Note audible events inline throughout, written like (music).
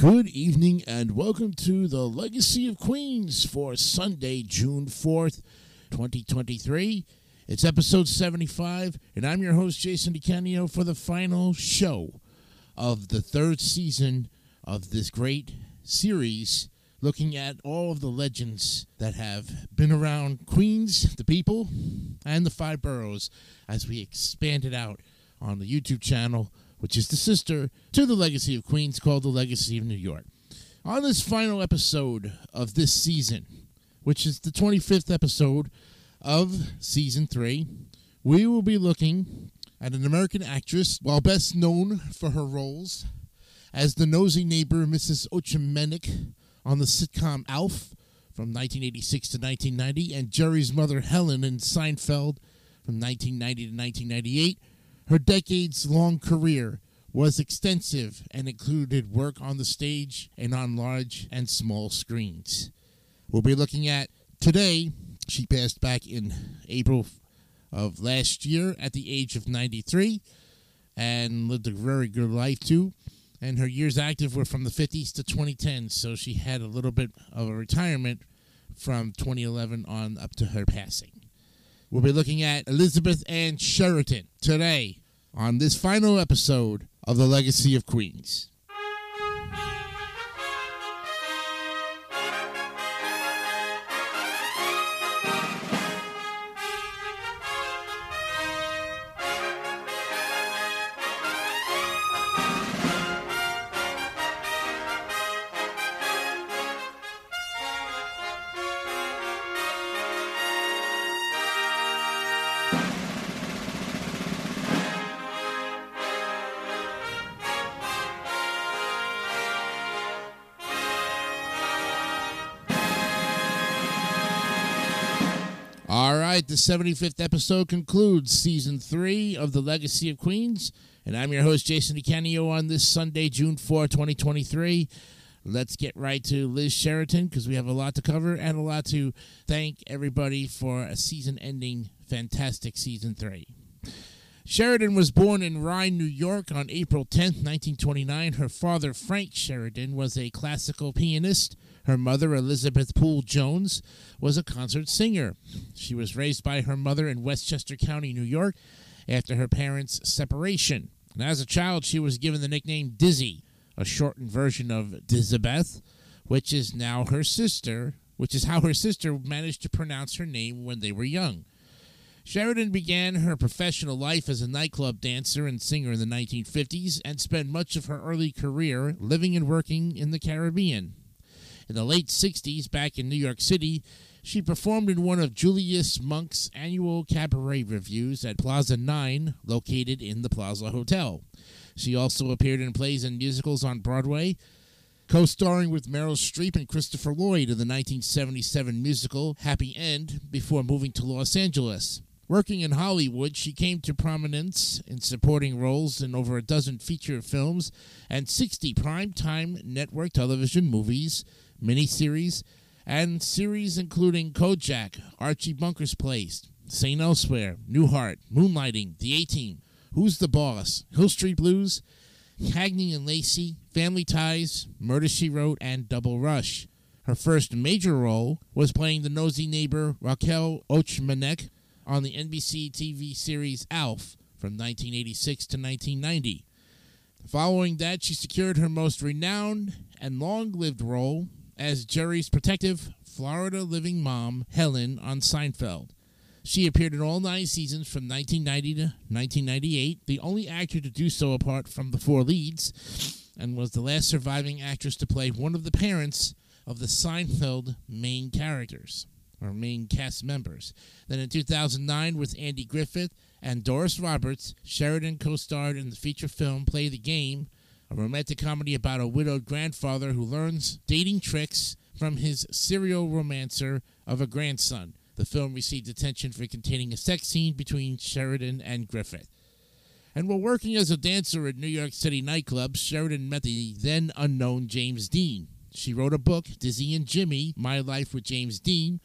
Good evening and welcome to the Legacy of Queens for Sunday, June 4th, 2023. It's episode 75, and I'm your host, Jason DeCanio, for the final show of the third season of this great series looking at all of the legends that have been around Queens, the people, and the five boroughs as we expand it out on the YouTube channel, which is the sister to the Legacy of Queens called The Legacy of New York. On this final episode of this season, which is the 25th episode of season three, we will be looking at an American actress, while best known for her roles as the nosy neighbor Mrs. Ochmonek on the sitcom Alf from 1986 to 1990, and Jerry's mother Helen in Seinfeld from 1990 to 1998. Her decades long career was extensive and included work on the stage and on large and small screens. We'll be looking at today, she passed back in April of last year at the age of 93 and lived a very good life too and her years active were from the 50s to 2010, so she had a little bit of a retirement from 2011 on up to her passing. We'll be looking at Elizabeth Ann Sheridan today on this final episode of The Legacy of Queens. All right, the 75th episode concludes season three of The Legacy of Queens. And I'm your host, Jason DeCanio, on this Sunday, June 4, 2023. Let's get right to Liz Sheridan because we have a lot to cover and a lot to thank everybody for a season ending fantastic season three. Sheridan was born in Rye, New York on April 10, 1929. Her father, Frank Sheridan, was a classical pianist. Her mother, Elizabeth Poole Jones, was a concert singer. She was raised by her mother in Westchester County, New York, after her parents' separation. And as a child, she was given the nickname Dizzy, a shortened version of Dizabeth, which is now her sister, which is how her sister managed to pronounce her name when they were young. Sheridan began her professional life as a nightclub dancer and singer in the 1950s and spent much of her early career living and working in the Caribbean. In the late 60s, back in New York City, she performed in one of Julius Monk's annual cabaret reviews at Plaza 9, located in the Plaza Hotel. She also appeared in plays and musicals on Broadway, co starring with Meryl Streep and Christopher Lloyd in the 1977 musical Happy End before moving to Los Angeles. Working in Hollywood, she came to prominence in supporting roles in over a dozen feature films and 60 primetime network television movies, miniseries, and series including Kojak, Archie Bunker's Place, St. Elsewhere, Newhart, Moonlighting, The A Team, Who's the Boss, Hill Street Blues, Cagney and Lacey, Family Ties, Murder She Wrote, and Double Rush. Her first major role was playing the nosy neighbor Raquel Ochmonek on the NBC TV series Alf from 1986 to 1990. Following that, she secured her most renowned and long lived role as Jerry's protective Florida living mom, Helen, on Seinfeld. She appeared in all nine seasons from 1990 to 1998, the only actor to do so apart from the four leads, and was the last surviving actress to play one of the parents of the Seinfeld main characters, or main cast members. Then in 2009, with Andy Griffith and Doris Roberts, Sheridan co starred in the feature film Play the Game, a romantic comedy about a widowed grandfather who learns dating tricks from his serial romancer of a grandson. The film received attention for containing a sex scene between Sheridan and Griffith. And while working as a dancer at New York City nightclubs, Sheridan met the then unknown James Dean. She wrote a book, Dizzy and Jimmy My Life with James Dean,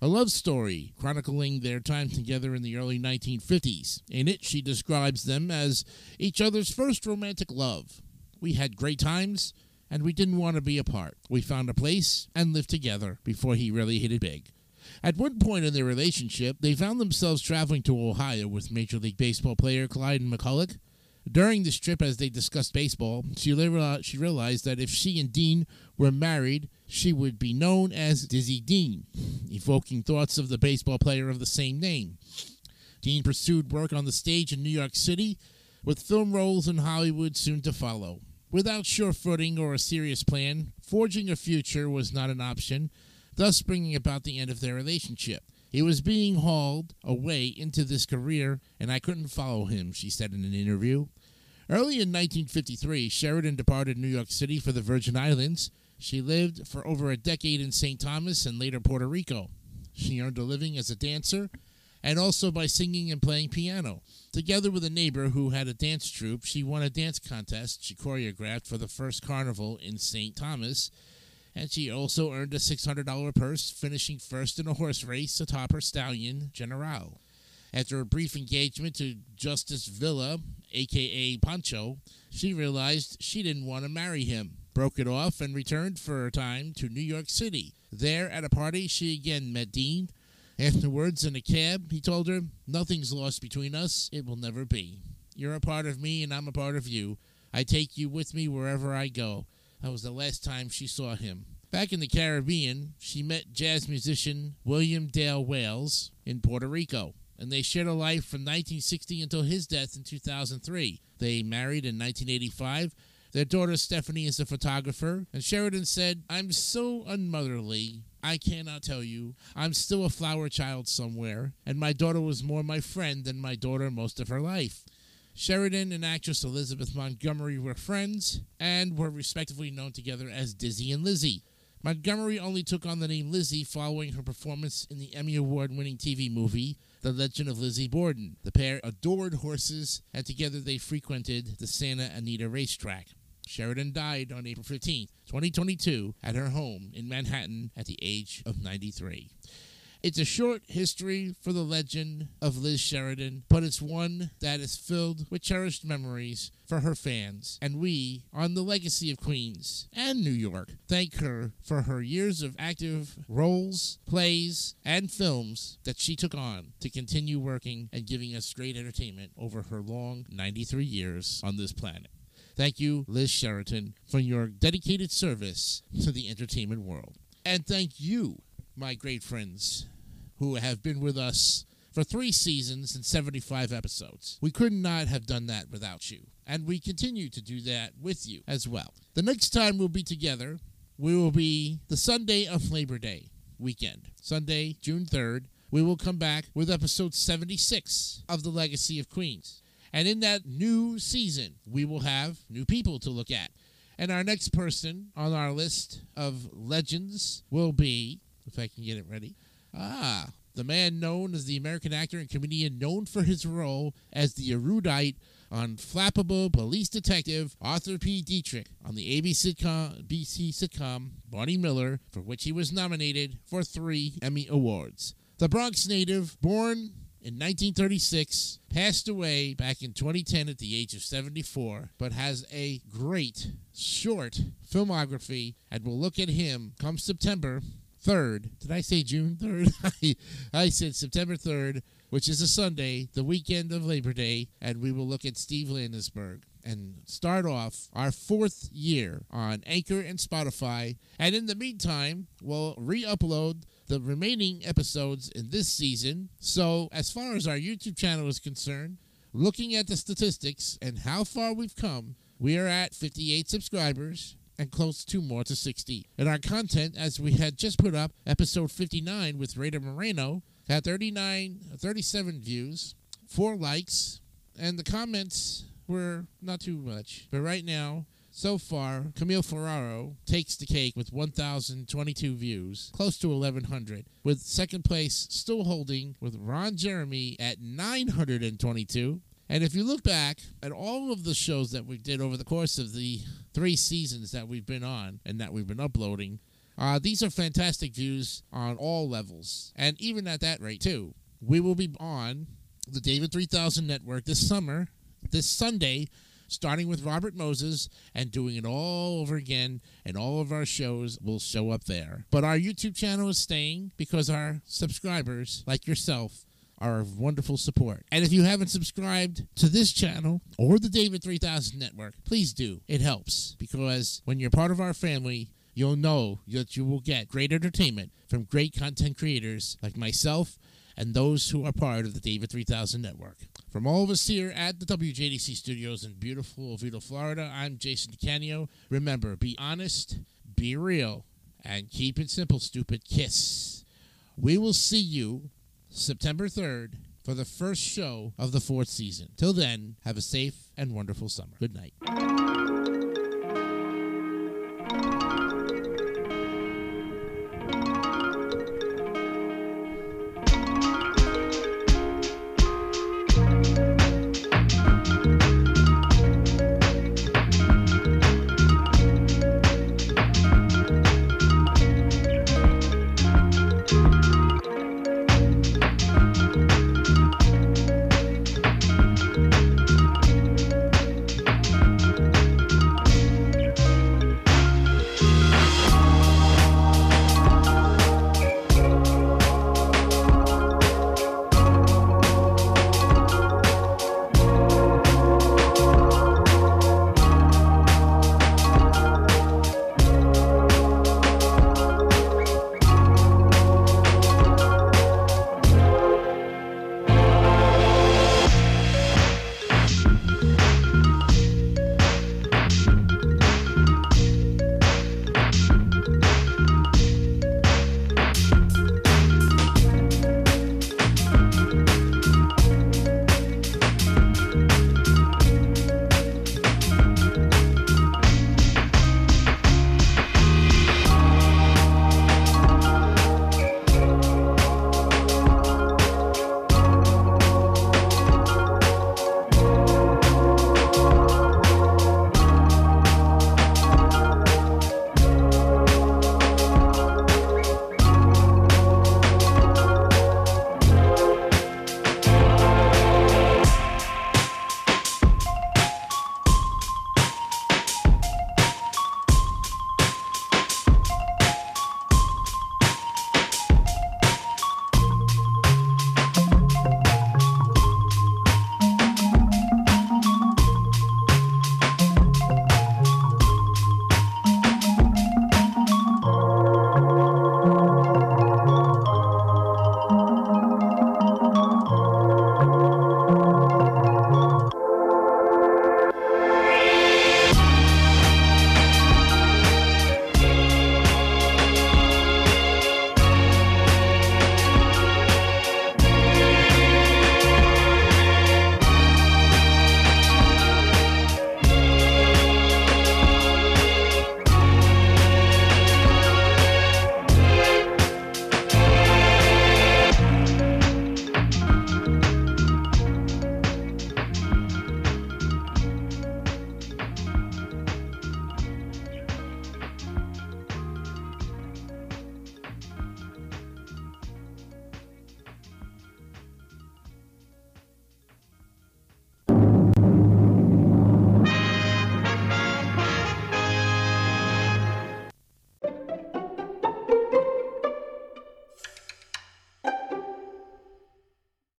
a love story chronicling their time together in the early 1950s. In it, she describes them as each other's first romantic love. We had great times, and we didn't want to be apart. We found a place and lived together before he really hit it big. At one point in their relationship, they found themselves traveling to Ohio with Major League Baseball player Clyde McCullough. During this trip, as they discussed baseball, she, she realized that if she and Dean were married, she would be known as Dizzy Dean, evoking thoughts of the baseball player of the same name. Dean pursued work on the stage in New York City, with film roles in Hollywood soon to follow. Without sure footing or a serious plan, forging a future was not an option, thus bringing about the end of their relationship. He was being hauled away into this career, and I couldn't follow him, she said in an interview. Early in 1953, Sheridan departed New York City for the Virgin Islands. She lived for over a decade in St. Thomas and later Puerto Rico. She earned a living as a dancer and also by singing and playing piano. Together with a neighbor who had a dance troupe, she won a dance contest she choreographed for the first carnival in St. Thomas and she also earned a $600 purse, finishing first in a horse race atop her stallion, General. After a brief engagement to Justice Villa, aka Pancho, she realized she didn't want to marry him, broke it off, and returned for a time to New York City. There, at a party, she again met Dean. Afterwards, in a cab, he told her, Nothing's lost between us. It will never be. You're a part of me, and I'm a part of you. I take you with me wherever I go. That was the last time she saw him. Back in the Caribbean, she met jazz musician William Dale Wales in Puerto Rico, and they shared a life from 1960 until his death in 2003. They married in 1985. Their daughter Stephanie is a photographer, and Sheridan said, I'm so unmotherly. I cannot tell you. I'm still a flower child somewhere, and my daughter was more my friend than my daughter most of her life. Sheridan and actress Elizabeth Montgomery were friends and were respectively known together as Dizzy and Lizzie. Montgomery only took on the name Lizzie following her performance in the Emmy Award winning TV movie, The Legend of Lizzie Borden. The pair adored horses, and together they frequented the Santa Anita racetrack. Sheridan died on April 15, 2022, at her home in Manhattan at the age of 93. It's a short history for the legend of Liz Sheridan, but it's one that is filled with cherished memories for her fans. And we, on the legacy of Queens and New York, thank her for her years of active roles, plays, and films that she took on to continue working and giving us great entertainment over her long 93 years on this planet. Thank you, Liz Sheridan, for your dedicated service to the entertainment world. And thank you, my great friends, who have been with us for three seasons and 75 episodes. We could not have done that without you. And we continue to do that with you as well. The next time we'll be together, we will be the Sunday of Labor Day weekend. Sunday, June 3rd, we will come back with episode 76 of The Legacy of Queens. And in that new season, we will have new people to look at. And our next person on our list of legends will be, if I can get it ready, Ah, the man known as the American actor and comedian known for his role as the erudite unflappable Police Detective Arthur P. Dietrich on the ABC sitcom, BC sitcom Barney Miller, for which he was nominated for three Emmy Awards. The Bronx native, born in 1936, passed away back in 2010 at the age of 74, but has a great short filmography, and we'll look at him come September 3rd. Did I say June 3rd? (laughs) I said September 3rd, which is a Sunday, the weekend of Labor Day, and we will look at Steve Landesberg and start off our fourth year on Anchor and Spotify. And in the meantime, we'll re upload the remaining episodes in this season. So, as far as our YouTube channel is concerned, looking at the statistics and how far we've come, we are at 58 subscribers and close to more to 60. And our content, as we had just put up, episode 59 with Raider Moreno, had 39, 37 views, four likes, and the comments were not too much. But right now, so far, Camille Ferraro takes the cake with 1,022 views, close to 1,100, with second place still holding with Ron Jeremy at 922. And if you look back at all of the shows that we did over the course of the three seasons that we've been on and that we've been uploading, uh, these are fantastic views on all levels. And even at that rate, too. We will be on the David 3000 Network this summer, this Sunday, starting with Robert Moses and doing it all over again, and all of our shows will show up there. But our YouTube channel is staying because our subscribers, like yourself, of wonderful support. And if you haven't subscribed to this channel or the David 3000 Network, please do. It helps because when you're part of our family, you'll know that you will get great entertainment from great content creators like myself and those who are part of the David 3000 Network. From all of us here at the WJDC studios in beautiful Oviedo, Florida, I'm Jason DeCanio. Remember, be honest, be real, and keep it simple, stupid. Kiss. We will see you September 3rd for the first show of the fourth season. Till then, have a safe and wonderful summer. Good night.